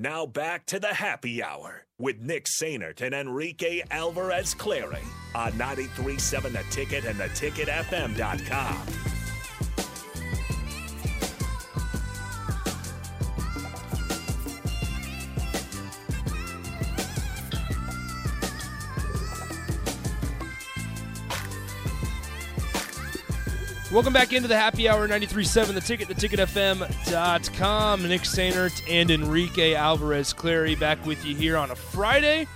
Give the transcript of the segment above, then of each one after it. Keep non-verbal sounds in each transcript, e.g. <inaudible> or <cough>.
Now back to the happy hour with Nick Sainert and Enrique Alvarez Clary on 93.7 The Ticket and theticketfm.com. Welcome back into the happy hour 93.7 The Ticket, theticketfm.com. Nick Sainert and Enrique Alvarez Clary back with you here on a Friday.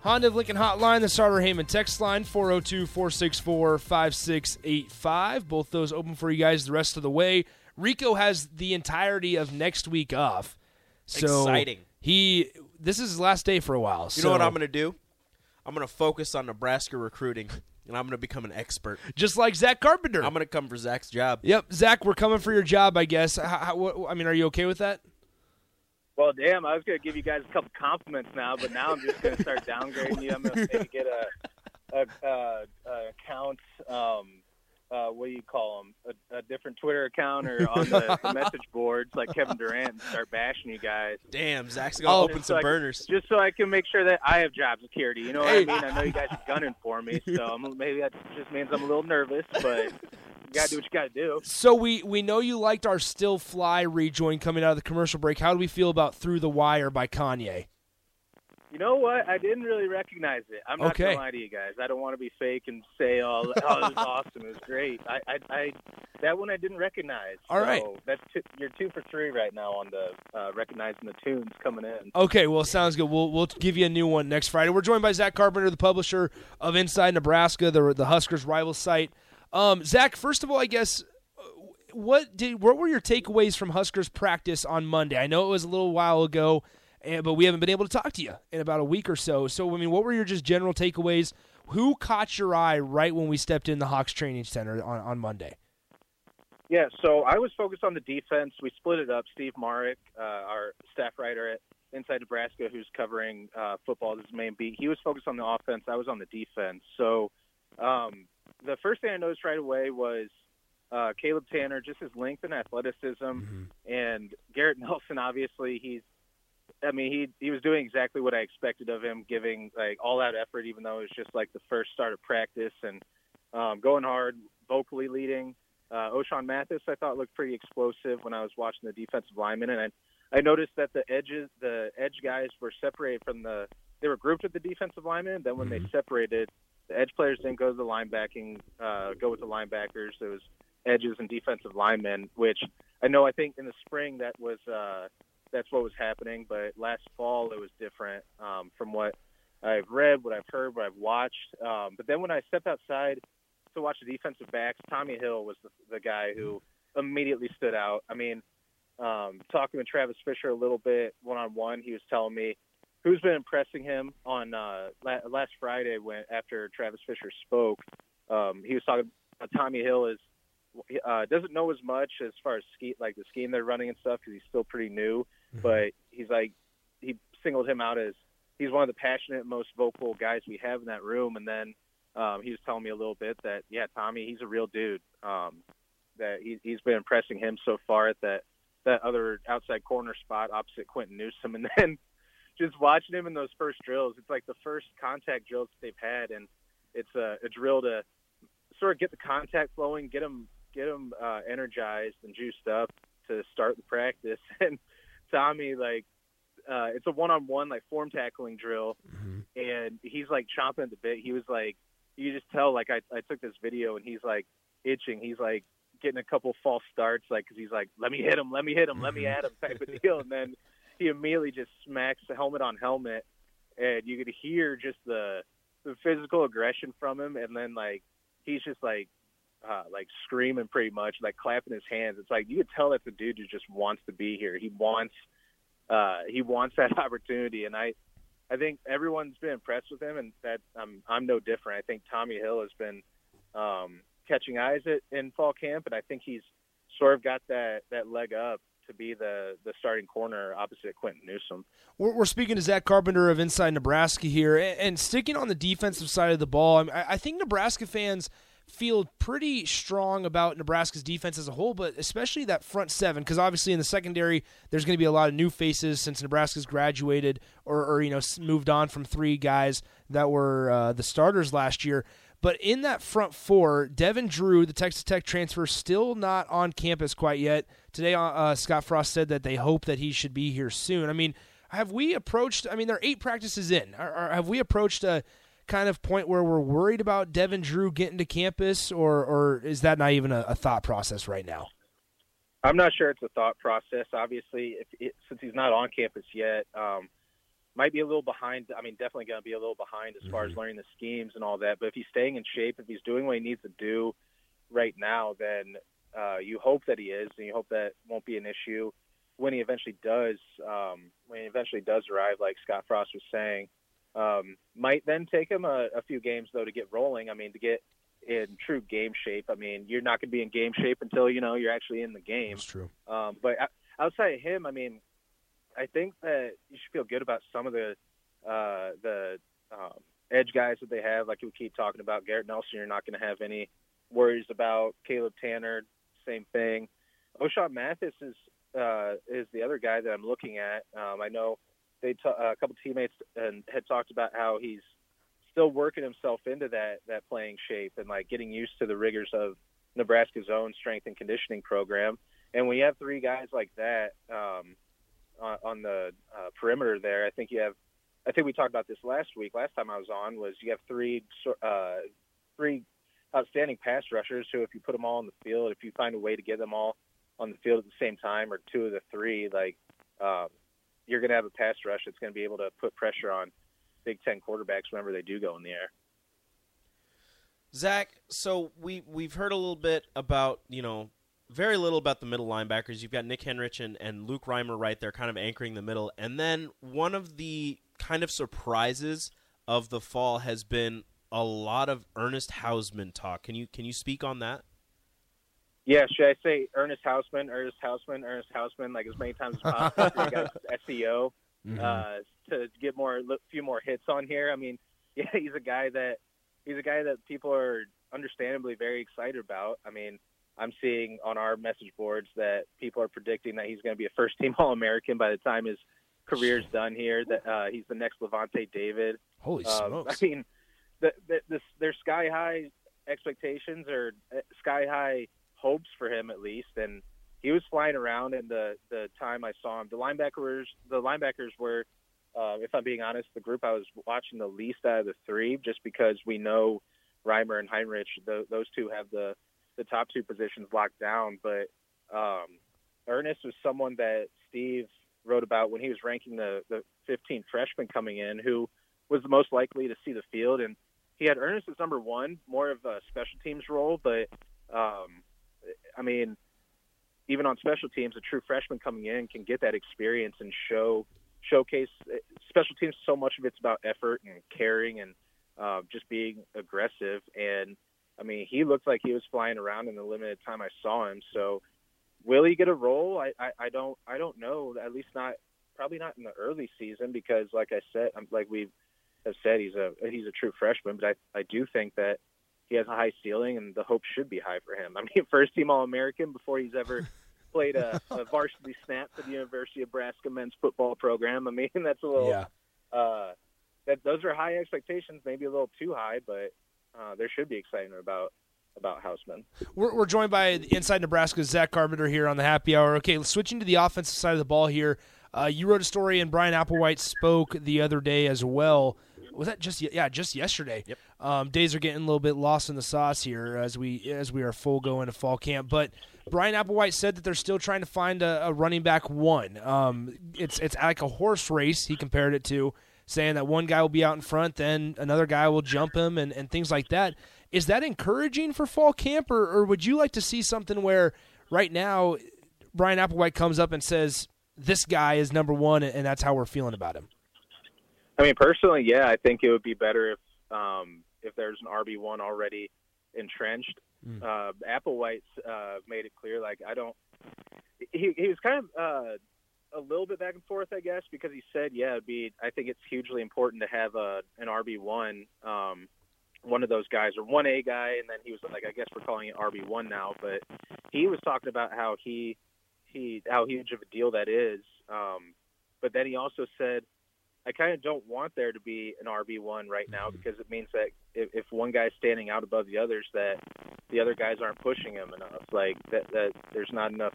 Honda of Lincoln Hotline, the Sartor Hamann text line, 402 464 5685. Both those open for you guys the rest of the way. Rico has the entirety of next week off. So Exciting. He this is his last day for a while. You know what I'm going to do? I'm going to focus on Nebraska recruiting, and I'm going to become an expert. just like Zach Carpenter. I'm going to come for Zach's job. Yep, Zach, we're coming for your job, I guess. How, how, I mean, are you okay with that? Well, damn, I was going to give you guys a couple compliments now, but now I'm just going to start <laughs> downgrading you. I'm going to get a, a, a, a account, um, uh, what do you call them, a, a different Twitter account or on the, the <laughs> message boards like Kevin Durant and start bashing you guys. Damn, Zach's going to Oh, open some so I burners. just so I can make sure that I have job security. You know what Hey. I mean? I know you guys are gunning for me, so I'm, maybe that just means I'm a little nervous, but you got to do what you got to do. So we we know you liked our Still Fly rejoin coming out of the commercial break. How do we feel about Through the Wire by Kanye? You know what? I didn't really recognize it. I'm not Okay. gonna lie to you guys. I don't want to be fake and say, "Oh, oh it was awesome. It was great." I, I, I, that one I didn't recognize. All so right. that's two, you're two for three right now on the uh, recognizing the tunes coming in. Okay, well, sounds good. We'll we'll give you a new one next Friday. We're joined by Zach Carpenter, the publisher of Inside Nebraska, the the Huskers rival site. Um, Zach, first of all, I guess uh, what did what were your takeaways from Huskers practice on Monday? I know it was a little while ago, and, but we haven't been able to talk to you in about a week or so. So, I mean, what were your just general takeaways? Who caught your eye right when we stepped in the Hawks training center on, on Monday? Yeah, so I was focused on the defense. We split it up. Steve Marek, uh, our staff writer at Inside Nebraska, who's covering uh, football, is his main beat. He was focused on the offense. I was on the defense. So um, the first thing I noticed right away was uh, Caleb Tannor, just his length and athleticism, and Garrett Nelson. Obviously, he's. I mean, he he was doing exactly what I expected of him, giving like all out effort, even though it was just like the first start of practice and um, going hard, vocally leading. Uh, Ochaun Mathis, I thought looked pretty explosive when I was watching the defensive linemen, and I, I noticed that the edges, the edge guys were separated from the. They were grouped with the defensive linemen. And then when they separated, the edge players didn't go to the linebacking, uh, go with the linebackers. It was edges and defensive linemen, which I know. I think in the spring that was uh, that's what was happening, but last fall it was different um, from what I've read, what I've heard, what I've watched. Um, but then when I stepped outside to watch the defensive backs, Tommy Hill was the, the guy who immediately stood out. I mean, um, talking with Travis Fisher a little bit one on one, he was telling me who's been impressing him on uh, la- last Friday when after Travis Fisher spoke. Um, he was talking. about Tommy Hill is uh, doesn't know as much as far as ski like the scheme they're running and stuff because he's still pretty new. But he's like he singled him out as he's one of the passionate, most vocal guys we have in that room. And then um, he was telling me a little bit that yeah, Tommy, he's a real dude. Um, that he, he's been impressing him so far at that that other outside corner spot opposite Quinton Newsome, <laughs> and then just watching him in those first drills, it's like the first contact drills that they've had, and it's a, a drill to sort of get the contact flowing, get them get them uh, energized and juiced up to start the practice. <laughs> And Tommy, like, uh, it's a one-on-one like form tackling drill, and he's like chomping at the bit. He was like, you just tell like I I took this video and he's like itching. He's like getting a couple false starts, like because he's like, let me hit him, let me hit him, let me at him type of deal, and then he immediately just smacks the helmet on helmet, and you could hear just the the physical aggression from him, and then like he's just like uh, like screaming pretty much, like clapping his hands. It's like you could tell that the dude who just wants to be here. He wants uh, he wants <laughs> that opportunity, and I I think everyone's been impressed with him, and that I'm I'm no different. I think Tommy Hill has been um, catching eyes at, in fall camp, and I think he's sort of got that that leg up to be the the starting corner opposite Quinton Newsome. We're, we're speaking to Zach Carpenter of Inside Nebraska here, and, and sticking on the defensive side of the ball. I, mean, I I think Nebraska fans feel pretty strong about Nebraska's defense as a whole, but especially that front seven, because obviously in the secondary there's going to be a lot of new faces since Nebraska's graduated or, or you know moved on from three guys that were uh, the starters last year. But in that front four, Devin Drew, the Texas Tech transfer, still not on campus quite yet. Today, uh, uh Scott Frost said that they hope that he should be here soon. I mean, have we approached? I mean, there are eight practices in. Are, are, have we approached a kind of point where we're worried about Devin Drew getting to campus, or or is that not even a, a thought process right now? I'm not sure it's a thought process. Obviously, if it, since he's not on campus yet, um, might be a little behind. I mean, definitely going to be a little behind as mm-hmm. far as mm-hmm. learning the schemes and all that. But if he's staying in shape, if he's doing what he needs to do right now, then uh, you hope that he is, and you hope that won't be an issue when he eventually does. Um, when he eventually does arrive, like Scott Frost was saying, um, might then take him a, a few games though to get rolling. I mean, to get in true game shape. I mean, you're not going to be in game shape until you know you're actually in the game. That's true. Um, but outside of him, I mean, I think that you should feel good about some of the uh, the um, edge guys that they have. Like we keep talking about Garrett Nelson, you're not going to have any worries about Caleb Tannor. Same thing. Ochaun Mathis is uh, is the other guy that I'm looking at. Um, I know they t- uh, a couple teammates and had talked about how he's still working himself into that that playing shape and like getting used to the rigors of Nebraska's own strength and conditioning program. And when you have three guys like that um, on, on the uh, perimeter there, I think you have. I think we talked about this last week. Last time I was on was you have three uh, three outstanding pass rushers who, if you put them all on the field, if you find a way to get them all on the field at the same time, or two of the three, like um, you're going to have a pass rush that's going to be able to put pressure on Big Ten quarterbacks whenever they do go in the air. Zach, so we we've heard a little bit about you know very little about the middle linebackers. You've got Nick Henrich and, and Luke Reimer right there, kind of anchoring the middle. And then one of the kind of surprises of the fall has been a lot of Ernest Hausmann talk. Can you can you speak on that? Yeah, should I say Ernest Hausmann, Ernest Hausmann, Ernest Hausmann, like as many times as possible? SEO <laughs> mm-hmm. uh, to get more, a few more hits on here. I mean, <laughs> yeah, he's a guy that he's a guy that people are understandably very excited about. I mean, I'm seeing on our message boards that people are predicting that he's going to be a first team <laughs> All American by the time his career's done here. That uh, he's the next Lavonte David. Holy um, smokes! I mean, the, the, this, there's sky high expectations or uh, sky high hopes for him at least, and he was flying around. And the the time I saw him, the linebackers the linebackers were, uh, if I'm being honest, the group I was watching the least out of the three, just because we know Reimer and Henrich, the, those two have the the top two positions locked down. But um, Ernest was someone that Steve wrote about when he was ranking the the 15 freshmen coming in, who was the most likely to see the field, and he had Ernest as number one, more of a special teams role, but um, I mean, even on special teams, a true freshman coming in can get that experience and show showcase special teams. So much of it's about effort and caring and uh, just being aggressive. And I mean, he looked like he was flying around in the limited time I saw him. So, will he get a role? I, I, I don't I don't know. At least not probably not in the early season because, like I said, like we have said, he's a he's a true freshman. But I I do think that he has a high ceiling, and the hope should be high for him. I mean, <laughs> first team All American before he's ever played a, a, <laughs> varsity snap for the University of Nebraska men's football program. I mean, <laughs> that's a little. Yeah. Uh, that those are high expectations, maybe a little too high, but uh, there should be excitement about about Hausmann. We're, we're joined by Inside Nebraska's Zach Carpenter here on the Happy Hour. Okay, switching to the offensive side of the ball here. Uh, you wrote a story, and Bryan Applewhite spoke the other day as well was that just yeah just yesterday. Yep. Um, days are getting a little bit lost in the sauce here as we as we are full go into fall camp. But Bryan Applewhite said that they're still trying to find a, a running back one. Um, it's it's like a horse race. He compared it to saying that one guy will be out in front, then another guy will jump him, and, and things like that. Is that encouraging for fall camp, or, or would you like to see something where right now Bryan Applewhite comes up and says this guy is number one, and that's how we're feeling about him? I mean, personally, yeah, I think it would be better if um, if there's an RB one already entrenched. Mm. Uh, Applewhite uh, made it clear, like I don't. He he was kind of uh, a little bit back and forth, I guess, because he said, yeah, it'd be. I think it's hugely important to have a an RB one. Um, one of those guys or one A guy, and then he was like, I guess we're calling it RB one now, but he was talking about how he he how huge of a deal that is. Um, but then he also said, I kind of don't want there to be an RB one right now Mm-hmm. because it means that if, if one guy's standing out above the others, that the other guys aren't pushing him enough. Like that that there's not enough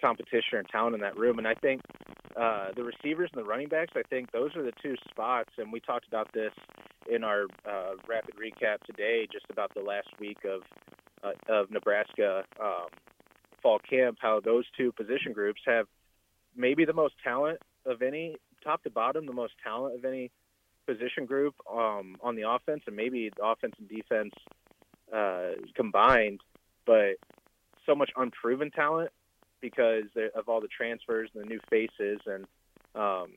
competition or talent in that room. And I think uh, the receivers and the running backs, I think those are the two spots. And we talked about this in our uh, rapid recap today, just about the last week of uh, of Nebraska um, fall camp. How those two position groups have maybe the most talent of any, top to bottom, the most talent of any position group um, on the offense, and maybe the offense and defense uh, combined. But so much unproven talent because of all the transfers and the new faces, and um,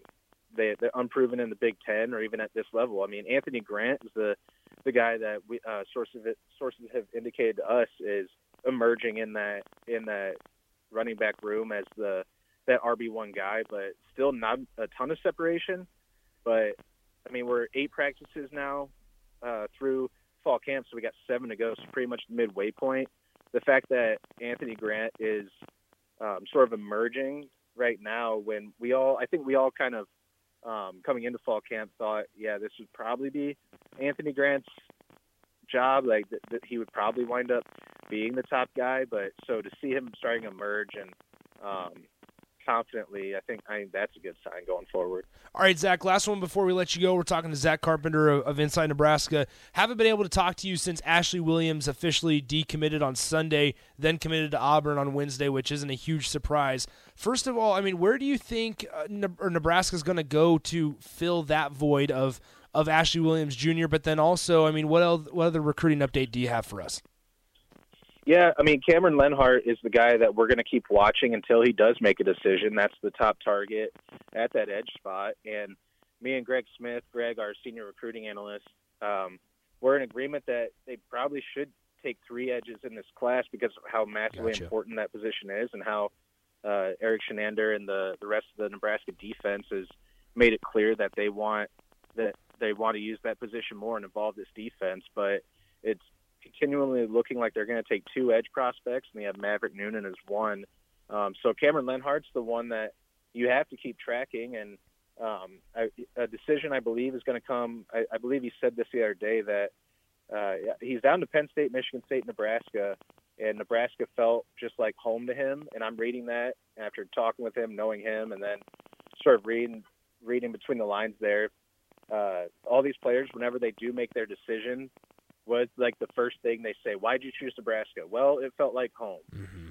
they, they're unproven in the Big Ten or even at this level. I mean, Anthony Grant is the the guy that we uh, sources sources have indicated to us is emerging in that in that running back room as the that RB one guy, but still not a ton of separation. But I mean, we're eight practices now uh, through fall camp, so we got seven to go. So pretty much midway point. The fact that Anthony Grant is um, sort of emerging right now, when we all, I think we all kind of um, coming into fall camp thought, yeah, this would probably be Anthony Grant's job. Like that, that he would probably wind up being the top guy. But so to see him starting to emerge and um, confidently, I think I think that's a good sign going forward. All right, Zach. Last one before we let you go. We're talking to Zach Carpenter of, of Inside Nebraska. Haven't been able to talk to you since Ashley Williams officially decommitted on Sunday, then committed to Auburn on Wednesday, which isn't a huge surprise. First of all, I mean, where do you think uh, Ne- Nebraska's going to go to fill that void of of Ashley Williams Jr.? But then also, I mean, what what other recruiting update do you have for us? Yeah, I mean Cameron Lenhardt is the guy that we're going to keep watching until he does make a decision. That's the top target at that edge spot. And me and Greg Smith, Greg, our senior recruiting analyst, um, we're in agreement that they probably should take three edges in this class because of how massively Gotcha. important that position is and how uh, Erik Chinander and the the rest of the Nebraska defense has made it clear that they want that they want to use that position more and involve this defense. But it's continually looking like they're going to take two edge prospects, and they have Maverick Noonan as one. Um, so Cameron Lenhardt's the one that you have to keep tracking, and um, a, a decision I believe is going to come. I, I believe he said this the other day that uh, he's down to Penn State, Michigan State, Nebraska, and Nebraska felt just like home to him. And I'm reading that after talking with him, knowing him, and then sort of reading reading between the lines there. Uh, all these players, whenever they do make their decision, was like the first thing they say, "Why'd you choose Nebraska?" Well, it felt like home.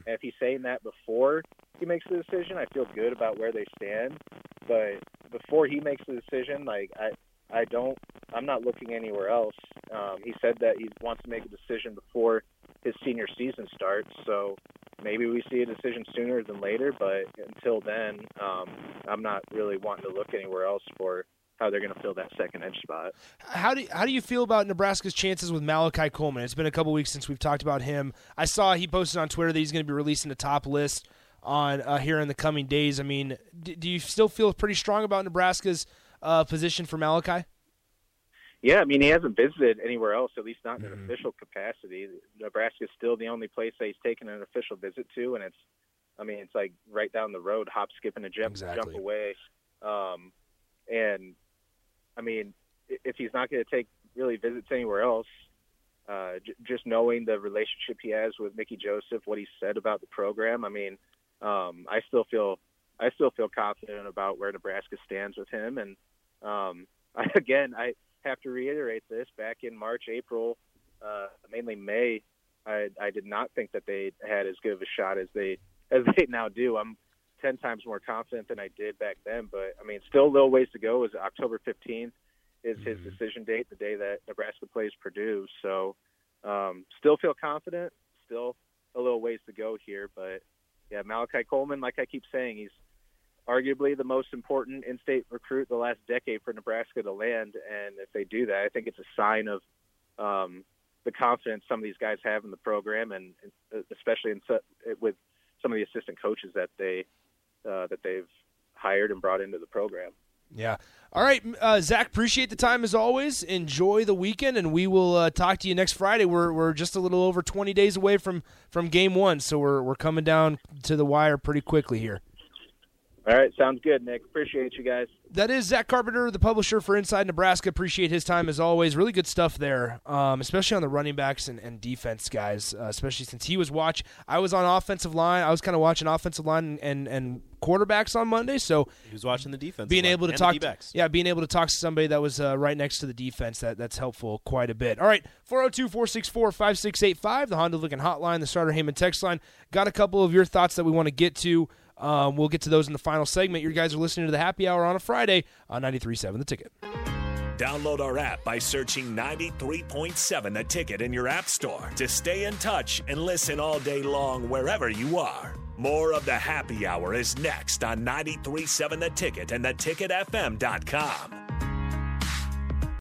And if he's saying that before he makes the decision, I feel good about where they stand. But before he makes the decision, like I, I don't, I'm not looking anywhere else. Um, he said that he wants to make a decision before his senior season starts. So maybe we see a decision sooner than later. But until then, um, I'm not really wanting to look anywhere else for how they're going to fill that second edge spot. How do how do you feel about Nebraska's chances with Malachi Coleman? It's been a couple weeks since we've talked about him. I saw he posted on Twitter that he's going to be releasing a top list on uh, here in the coming days. I mean, d- do you still feel pretty strong about Nebraska's uh, position for Malachi? Yeah, I mean he hasn't visited anywhere else, at least not in an official capacity. Nebraska is still the only place that he's taken an official visit to, and it's, I mean, it's like right down the road, hop, skip, and a jump, Exactly. jump away. Um, and I mean, if he's not going to take really visits anywhere else, uh, j- just knowing the relationship he has with Mickey Joseph, what he said about the program, I mean, um, I still feel, I still feel confident about where Nebraska stands with him. And um, I, <laughs> again, I have to reiterate this: back in March, April, uh, mainly May, I, I did not think that they had as good of a shot as they as they now do. I'm ten times more confident than I did back then. But I mean, still a little ways to go. Is October 15th is his decision date, the day that Nebraska plays Purdue. So um, still feel confident. Still a little ways to go here, but yeah, Malachi Coleman, like I keep saying, he's arguably the most important in-state recruit the last decade for Nebraska to land. And if they do that, I think it's a sign of um, the confidence some of these guys have in the program, and and especially in with some of the assistant coaches that they uh, that they've hired and brought into the program. Yeah. All right, uh, Zach. Appreciate the time as always. Enjoy the weekend, and we will uh, talk to you next Friday. We're we're just a little over twenty days away from from game one, so we're we're coming down to the wire pretty quickly here. All right, sounds good, Nick. Appreciate you guys. That is Zach Carpenter, the publisher for Inside Nebraska. Appreciate his time as always. Really good stuff there, um, especially on the running backs and, and defense guys. Uh, especially since he was watch. I was on offensive line. I was kind of watching offensive line and and quarterbacks on Monday. So he was watching the defense. Being able to and talk, the D-backs. yeah, being able to talk to somebody that was uh, right next to the defense that that's helpful quite a bit. All right, 402-464-5685, the Honda looking Hotline, the Sartor Hamann text line. Got a couple of your thoughts that we want to get to. Um, we'll get to those in the final segment. You guys are listening to the Happy Hour on a Friday on 93.7 The Ticket. Download our app by searching 93.7 The Ticket in your app store to stay in touch and listen all day long wherever you are. More of the Happy Hour is next on 93.7 The Ticket and theticketfm.com.